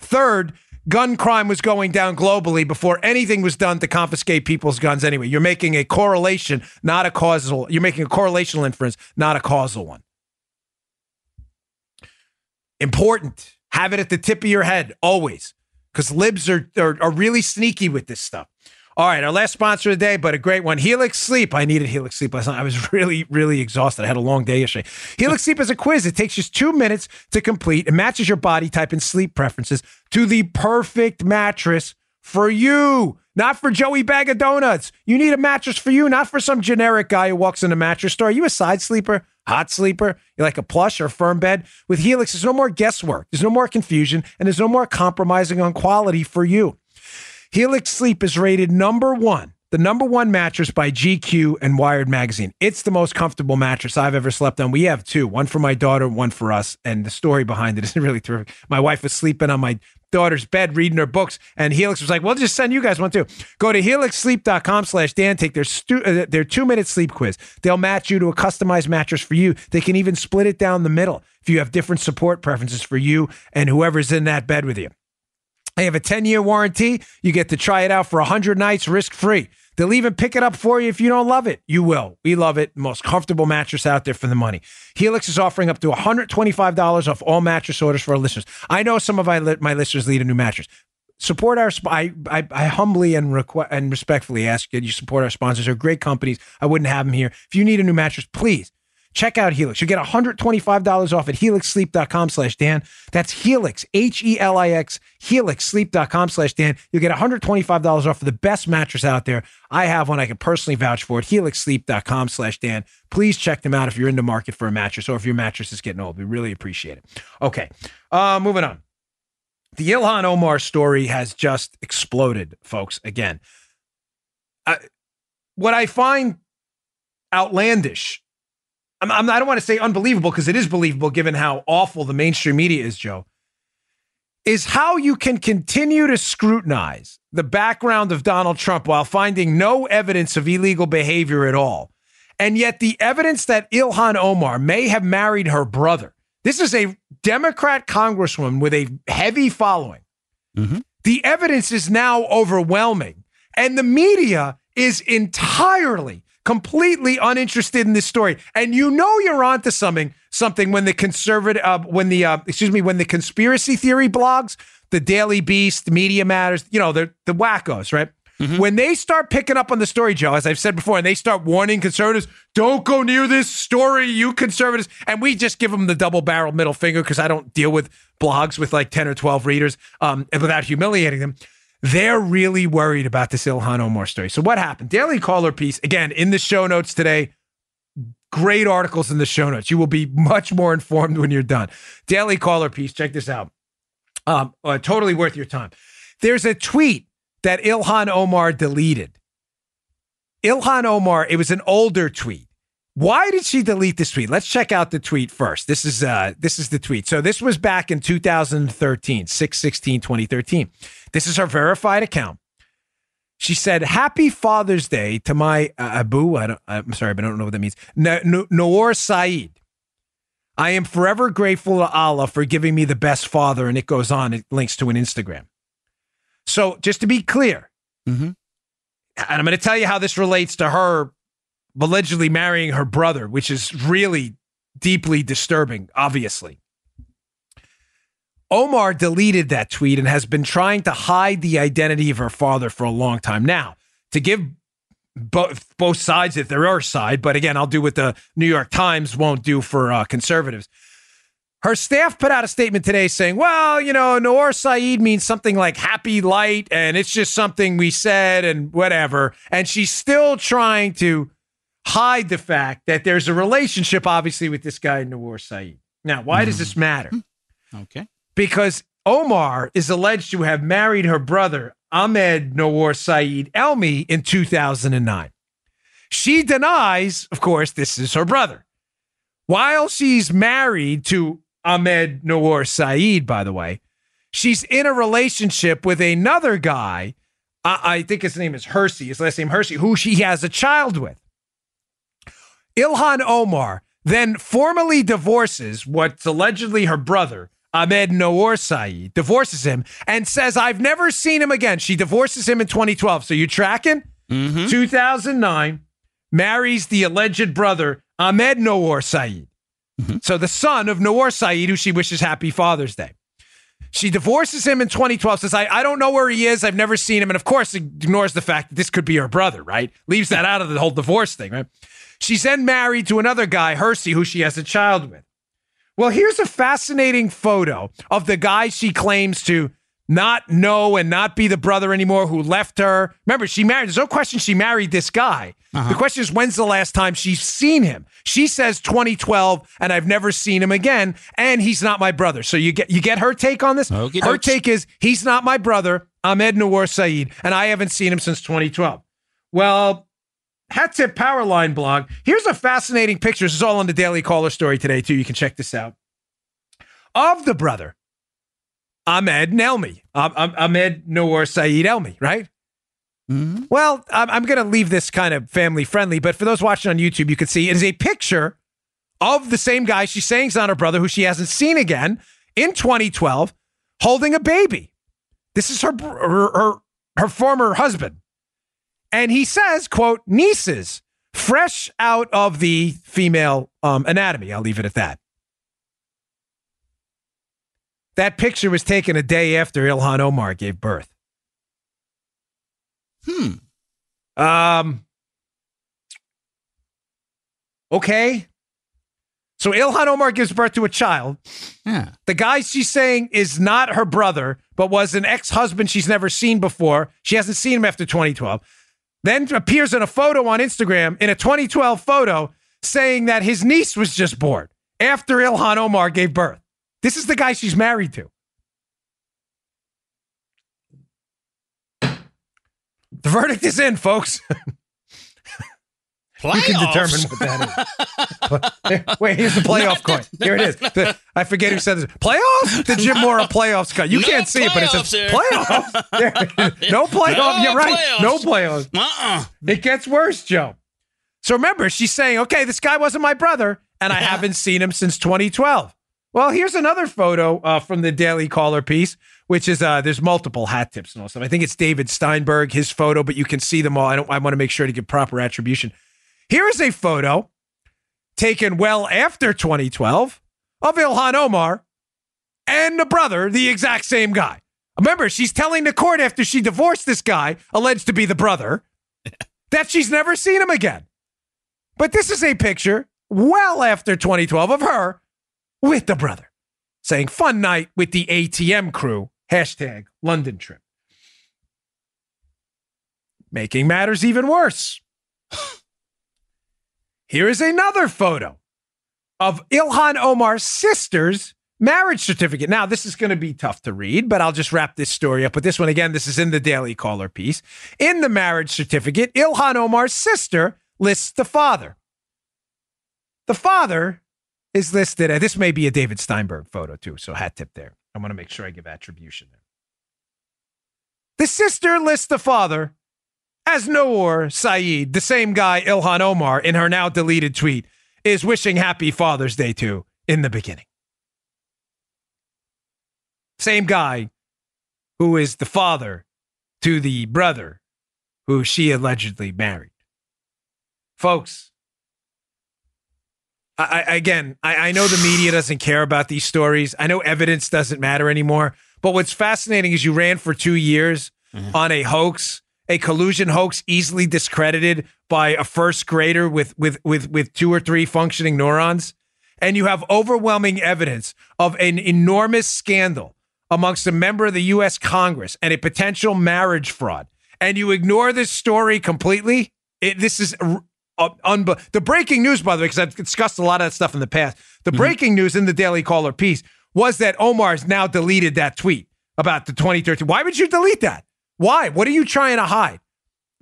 Third, gun crime was going down globally before anything was done to confiscate people's guns anyway. You're making a correlation, not a causal. You're making a correlational inference, not a causal one. Important. Have it at the tip of your head always because libs are, are, are really sneaky with this stuff. All right, our last sponsor of the day, but a great one. Helix Sleep. I needed Helix Sleep last night. I was really, really exhausted. I had a long day yesterday. Helix Sleep is a quiz. It takes just two minutes to complete. It matches your body type and sleep preferences to the perfect mattress for you. not for Joey Bag of Donuts. You need a mattress for you, not for some generic guy who walks in a mattress store. Are you a side sleeper, hot sleeper? You like a plush or firm bed? With Helix, there's no more guesswork, there's no more confusion, and there's no more compromising on quality for you. Helix Sleep is rated number one the number one mattress by GQ and Wired Magazine. It's the most comfortable mattress I've ever slept on. We have two, one for my daughter, one for us. And the story behind it is really terrific. My wife was sleeping on my daughter's bed reading her books, and Helix was like, "We'll just send you guys one too." Go to helixsleep.com slash Dan. Take their stu- uh, their two minute sleep quiz. They'll match you to a customized mattress for you. They can even split it down the middle if you have different support preferences for you and whoever's in that bed with you. They have a 10 year warranty. You get to try it out for 100 nights risk free. They'll even pick it up for you if you don't love it. You will. We love it. Most comfortable mattress out there for the money. Helix is offering up to $125 off all mattress orders for our listeners. I know some of my, listeners need a new mattress. Support our. I, I, I humbly and requ- and respectfully ask you. You support our sponsors. They're great companies. I wouldn't have them here. If you need a new mattress, please Check out Helix. You get $125 off at helixsleep.com slash Dan. That's Helix, H-E-L-I-X, helixsleep.com slash Dan. You'll get $125 off for the best mattress out there. I have one I can personally vouch for it, helixsleep.com slash Dan. Please check them out if you're in the market for a mattress or if your mattress is getting old. We really appreciate it. Okay, uh, moving on. The Ilhan Omar story has just exploded, folks, again. I, what I find outlandish I'm, I'm, I do not want to say unbelievable because it is believable given how awful the mainstream media is, Joe, is how you can continue to scrutinize the background of Donald Trump while finding no evidence of illegal behavior at all. And yet, the evidence that Ilhan Omar may have married her brother, this is a Democrat congresswoman with a heavy following. Mm-hmm. The evidence is now overwhelming. And the media is entirely completely uninterested in this story. And you know you're onto something something when the conservative uh, when the uh, excuse me when the conspiracy theory blogs, the Daily Beast, Media Matters, you know, the the wackos, right? Mm-hmm. When they start picking up on the story, Joe, as I've said before, and they start warning conservatives, don't go near this story, you conservatives. And we just give them the double barrel middle finger because I don't deal with blogs with like 10 or 12 readers um, without humiliating them. They're really worried about this Ilhan Omar story. So what happened? Daily Caller piece again in the show notes today. Great articles in the show notes. You will be much more informed when you're done. Daily Caller piece. Check this out. Um, uh, totally worth your time. There's a tweet that Ilhan Omar deleted. Ilhan Omar, it was an older tweet. Why did she delete this tweet? Let's check out the tweet first. This is uh this is the tweet. So this was back in 2013, 616 2013. This is her verified account. She said, "Happy Father's Day to my uh, Abu. I don't, I'm sorry, but I don't know what that means. Noor Saeed. I am forever grateful to Allah for giving me the best father." And it goes on. It links to an Instagram. So just to be clear, mm-hmm. and I'm going to tell you how this relates to her allegedly marrying her brother, which is really deeply disturbing, obviously. Omar deleted that tweet and has been trying to hide the identity of her father for a long time. Now, to give both both sides, if there are side, but again, I'll do what the New York Times won't do for uh, conservatives. Her staff put out a statement today saying, well, you know, Noor Saeed means something like happy light, and it's just something we said and whatever. And she's still trying to hide the fact that there's a relationship, obviously, with this guy, Noor Saeed. Now, why mm. does this matter? Hmm. Okay. Because Omar is alleged to have married her brother, Ahmed Noor Saeed Elmi, in 2009. She denies, of course, this is her brother. While she's married to Ahmed Noor Saeed, by the way, she's in a relationship with another guy. I, I think his name is Hersey, his last name Hersey, who she has a child with. Ilhan Omar then formally divorces what's allegedly her brother, Ahmed Noor Saeed, divorces him and says, I've never seen him again. She divorces him in 2012. So you tracking? Mm-hmm. 2009, marries the alleged brother, Ahmed Noor Saeed. Mm-hmm. So the son of Noor Saeed, who she wishes happy Father's Day. She divorces him in 2012, says, I, I don't know where he is. I've never seen him. And of course, ignores the fact that this could be her brother, right? Leaves that out of the whole divorce thing, right? She's then married to another guy, Hersey, who she has a child with. Well, here's a fascinating photo of the guy she claims to not know and not be the brother anymore who left her. Remember, she married. There's no question she married this guy. Uh-huh. The question is, when's the last time she's seen him? She says 2012, and I've never seen him again, and he's not my brother. So you get you get her take on this. her dokes. take is he's not my brother, Ahmed Noor Saeed, and I haven't seen him since 2012. Well, Hat Tip Powerline blog. Here's a fascinating picture. This is all on the Daily Caller story today, too. You can check this out. Of the brother, Ahmed Nelmi, um, um, Ahmed Noor Saeed Elmi, right? Well, I'm, I'm going to leave this kind of family friendly, but for those watching on YouTube, you can see it is a picture of the same guy she's saying is not her brother, who she hasn't seen again in 2012, holding a baby. This is her her her, her former husband, and he says, "quote nieces fresh out of the female um, anatomy." I'll leave it at that. That picture was taken a day after Ilhan Omar gave birth. Hmm. Um. Okay. So Ilhan Omar gives birth to a child. Yeah. The guy she's saying is not her brother, but was an ex-husband she's never seen before. She hasn't seen him after 2012. Then appears in a photo on Instagram in a 2012 photo saying that his niece was just born after Ilhan Omar gave birth. This is the guy she's married to. The verdict is in, folks. You can determine what that is. Wait, here's the playoff coin. Here it is. The- I forget who said this. Playoffs? The Jim Mora playoffs coin. You No can't see it, but it says playoffs here. playoffs. There it is. no playoff. No You're right. playoffs. No playoffs. Uh-uh. It gets worse, Joe. So remember, she's saying, okay, this guy wasn't my brother, and I haven't seen him since 2012. Well, here's another photo uh, from the Daily Caller piece, which is uh, there's multiple hat tips and all stuff. I think it's David Steinberg, his photo, but you can see them all. I don't. I want to make sure to give proper attribution. Here is a photo taken well after 2012 of Ilhan Omar and the brother, the exact same guy. Remember, she's telling the court after she divorced this guy, alleged to be the brother, that she's never seen him again. But this is a picture well after 2012 of her with the brother saying, fun night with the ATM crew, hashtag London trip. Making matters even worse. Here is another photo of Ilhan Omar's sister's marriage certificate. Now, this is going to be tough to read, but I'll just wrap this story up. But this one, again, this is in the Daily Caller piece. In the marriage certificate, Ilhan Omar's sister lists the father. The father is listed. uh, This may be a David Steinberg photo, too. So, hat tip there. I want to make sure I give attribution there. The sister lists the father as Noor Saeed, the same guy Ilhan Omar in her now deleted tweet is wishing happy Father's Day to in the beginning. Same guy who is the father to the brother who she allegedly married. Folks, I, I, again, I, I know the media doesn't care about these stories. I know evidence doesn't matter anymore. But what's fascinating is you ran for two years mm-hmm. on a hoax, a collusion hoax, easily discredited by a first grader with with with with two or three functioning neurons, and you have overwhelming evidence of an enormous scandal amongst a member of the U.S. Congress and a potential marriage fraud, and you ignore this story completely. It, this is uh, unbe- the breaking news, by the way, because I've discussed a lot of that stuff in the past. The breaking news in the Daily Caller piece was that Omar's now deleted that tweet about the 2013. Why would you delete that? Why? What are you trying to hide?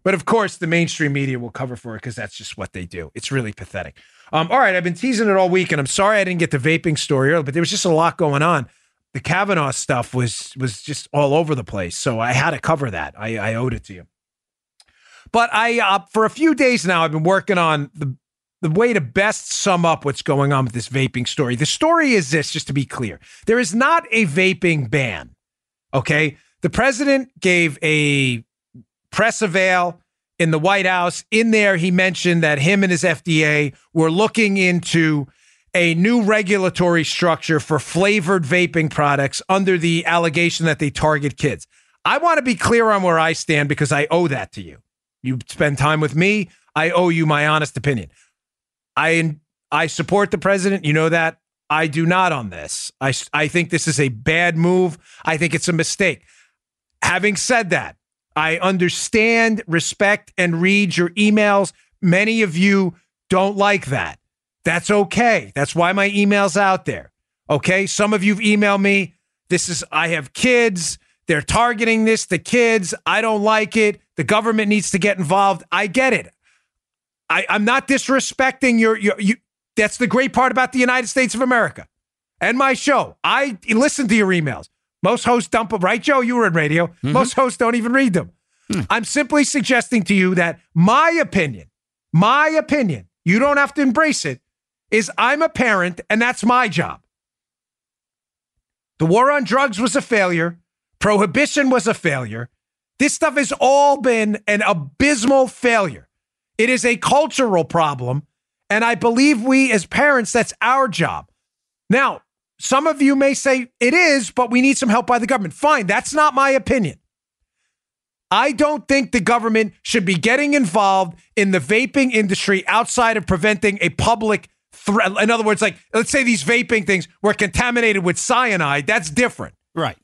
But of course, the mainstream media will cover for it because that's just what they do. It's really pathetic. Um, all right, I've been teasing it all week, and I'm sorry I didn't get the vaping story earlier, but there was just a lot going on. The Kavanaugh stuff was was just all over the place, so I had to cover that. I, I owed it to you. But I, uh, for a few days now, I've been working on the the way to best sum up what's going on with this vaping story. The story is this, just to be clear: there is not a vaping ban. Okay, the president gave a press avail in the White House. In there, he mentioned that him and his FDA were looking into a new regulatory structure for flavored vaping products under the allegation that they target kids. I want to be clear on where I stand because I owe that to you. You spend time with me, I owe you my honest opinion. I I support the president, you know that. I do not on this. I, I think this is a bad move. I think it's a mistake. Having said that, I understand, respect, and read your emails. Many of you don't like that. That's okay. That's why my email's out there. Okay. Some of you've emailed me. This is, I have kids. They're targeting this, the kids. I don't like it. The government needs to get involved. I get it. I, I'm not disrespecting your, your, you. That's the great part about the United States of America and my show. I listen to your emails. Most hosts dump them, right, Joe? You were in radio. Mm-hmm. Most hosts don't even read them. Hmm. I'm simply suggesting to you that my opinion, my opinion, you don't have to embrace it, is I'm a parent and that's my job. The war on drugs was a failure. Prohibition was a failure. This stuff has all been an abysmal failure. It is a cultural problem. And I believe we as parents, that's our job. Now, some of you may say it is, but we need some help by the government. Fine, that's not my opinion. I don't think the government should be getting involved in the vaping industry outside of preventing a public threat. In other words, like let's say these vaping things were contaminated with cyanide, that's different. Right.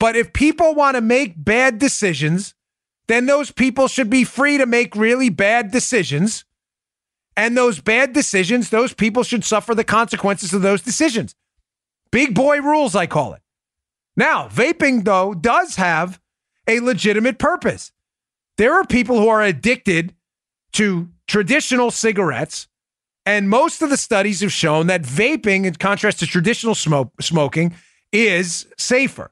But if people want to make bad decisions, then those people should be free to make really bad decisions and those bad decisions, those people should suffer the consequences of those decisions. Big boy rules, I call it. Now, vaping, though, does have a legitimate purpose. There are people who are addicted to traditional cigarettes, and most of the studies have shown that vaping, in contrast to traditional smoke, smoking, is safer.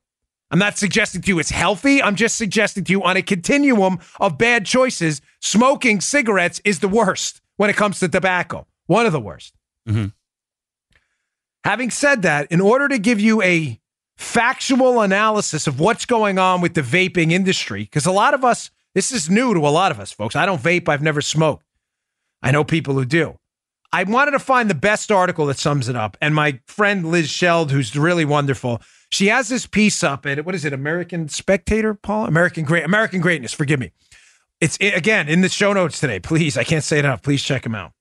I'm not suggesting to you it's healthy. I'm just suggesting to you on a continuum of bad choices, smoking cigarettes is the worst when it comes to tobacco. One of the worst. Mm-hmm. Having said that, in order to give you a factual analysis of what's going on with the vaping industry, because a lot of us, this is new to a lot of us, folks. I don't vape, I've never smoked. I know people who do. I wanted to find the best article that sums it up. And my friend Liz Sheld, who's really wonderful, she has this piece up at what is it, American Spectator, Paul? American Great American Greatness, forgive me. It's again in the show notes today. Please, I can't say it enough. Please check them out.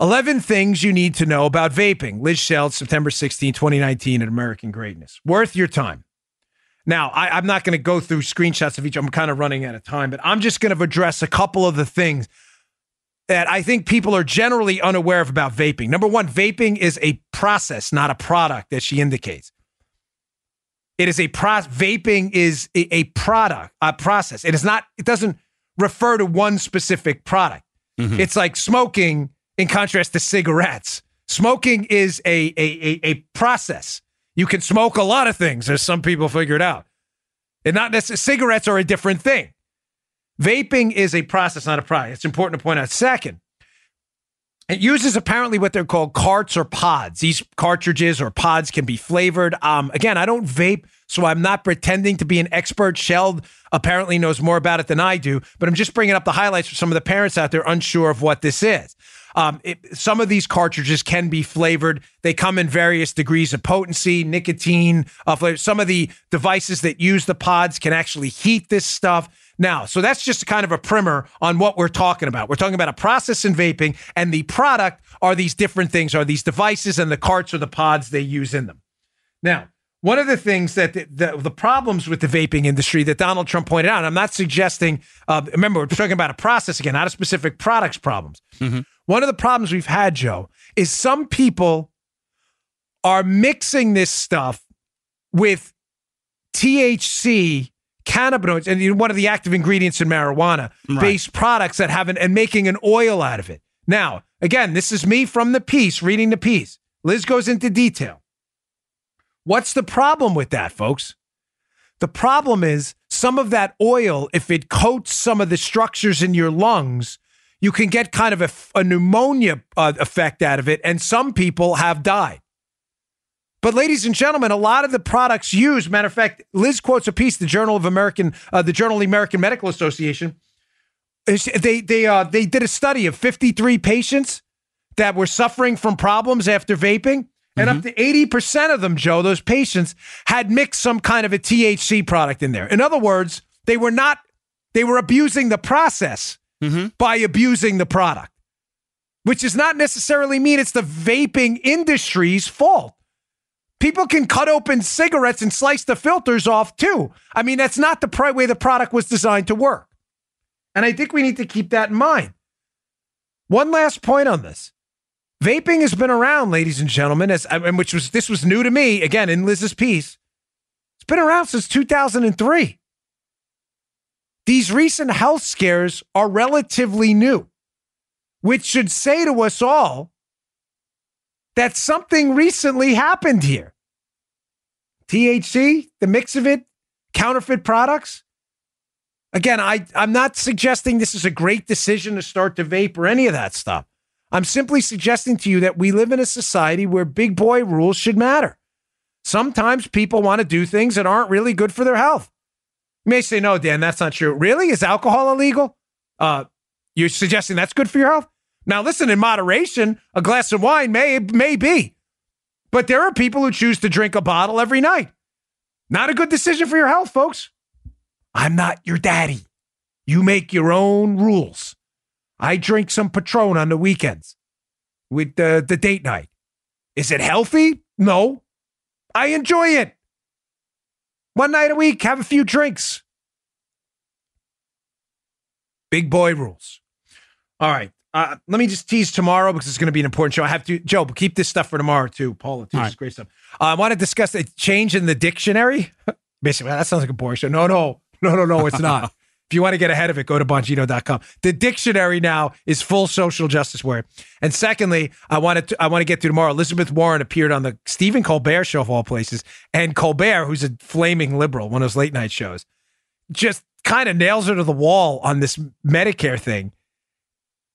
11 things you need to know about vaping. Liz Sheld, September 16, 2019 at American Greatness. Worth your time. Now, I, am not going to go through screenshots of each. I'm kind of running out of time, but I'm just going to address a couple of the things that I think people are generally unaware of about vaping. Number one, vaping is a process, not a product, as she indicates. It is a pro. Vaping is a, a product, a process. It is not. It doesn't refer to one specific product. Mm-hmm. It's like smoking in contrast to cigarettes. Smoking is a, a, a, a, process. You can smoke a lot of things, as some people figured out. And not necessarily cigarettes are a different thing. Vaping is a process, not a product. It's important to point out. Second, it uses apparently what they're called carts or pods. These cartridges or pods can be flavored. Um, again, I don't vape, so I'm not pretending to be an expert. Sheld apparently knows more about it than I do, but I'm just bringing up the highlights for some of the parents out there unsure of what this is. Um, it, some of these cartridges can be flavored. They come in various degrees of potency, nicotine, uh, flavor. Some of the devices that use the pods can actually heat this stuff. Now, so that's just kind of a primer on what we're talking about. We're talking about a process in vaping, and the product are these different things, are these devices and the carts or the pods they use in them. Now, one of the things that the, the, the, problems with the vaping industry that Donald Trump pointed out, and I'm not suggesting, uh, remember, we're talking about a process again, not a specific products problems. Mm-hmm. One of the problems we've had, Joe, is some people are mixing this stuff with THC cannabinoids and one of the active ingredients in marijuana right. based products that have an, and making an oil out of it. Now, again, this is me from the piece, reading the piece. Liz goes into detail. What's the problem with that, folks? The problem is some of that oil, if it coats some of the structures in your lungs, you can get kind of a, a pneumonia uh, effect out of it, and some people have died. But, ladies and gentlemen, a lot of the products used, matter of fact, Liz quotes a piece, the Journal of American, uh, the Journal of the American Medical Association. They they uh, they did a study of 53 patients that were suffering from problems after vaping, and mm-hmm. up to 80 percent of them, Joe, those patients had mixed some kind of a THC product in there. In other words, they were not they were abusing the process mm-hmm. by abusing the product. which does not necessarily mean it's the vaping industry's fault. People can cut open cigarettes and slice the filters off too. I mean, that's not the way the product was designed to work. And I think we need to keep that in mind. One last point on this. Vaping has been around, ladies and gentlemen, as and which was this was new to me again in Liz's piece. It's been around since 2003. These recent health scares are relatively new, which should say to us all that something recently happened here. THC, the mix of it, counterfeit products. Again, I, I'm not suggesting this is a great decision to start to vape or any of that stuff. I'm simply suggesting to you that we live in a society where big boy rules should matter. Sometimes people want to do things that aren't really good for their health. You may say, no, Dan, that's not true. Really? Is alcohol illegal? Uh, you're suggesting that's good for your health? Now, listen, in moderation, a glass of wine may, may be. But there are people who choose to drink a bottle every night. Not a good decision for your health, folks. I'm not your daddy. You make your own rules. I drink some Patron on the weekends with the, the date night. Is it healthy? No. I enjoy it. One night a week, have a few drinks. Big boy rules. All right. Uh, let me just tease tomorrow because it's going to be an important show. I have to, Joe, keep this stuff for tomorrow too. Paula, too. This is great stuff. Uh, I want to discuss a change in the dictionary. Basically, that sounds like a boring show. No, no, no, no, no, it's not. if you want to get ahead of it, go to bongino.com. The dictionary now is full social justice word. And secondly, I wanted to, I want to get to tomorrow. Elizabeth Warren appeared on the Stephen Colbert show of all places, and Colbert, who's a flaming liberal, one of those late night shows, just kind of nails her to the wall on this Medicare thing.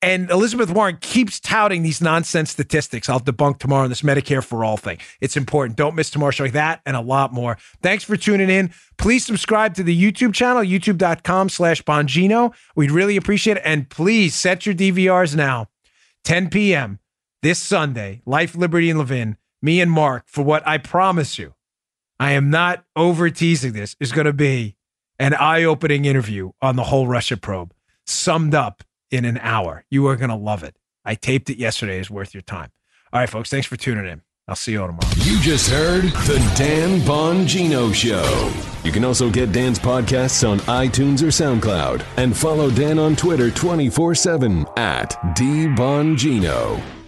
And Elizabeth Warren keeps touting these nonsense statistics. I'll debunk tomorrow on this Medicare for all thing. It's important. Don't miss tomorrow's show. That and a lot more. Thanks for tuning in. Please subscribe to the YouTube channel, youtube.com slash Bongino. We'd really appreciate it. And please set your DVRs now. 10 p.m. this Sunday, Life, Liberty, and Levin, me and Mark, for what I promise you, I am not over teasing this, is going to be an eye opening interview on the whole Russia probe, summed up in an hour. You are going to love it. I taped it yesterday. It's worth your time. All right, folks. Thanks for tuning in. I'll see you tomorrow. You just heard the Dan Bongino Show. You can also get Dan's podcasts on iTunes or SoundCloud and follow Dan on Twitter 24 7 at DBongino.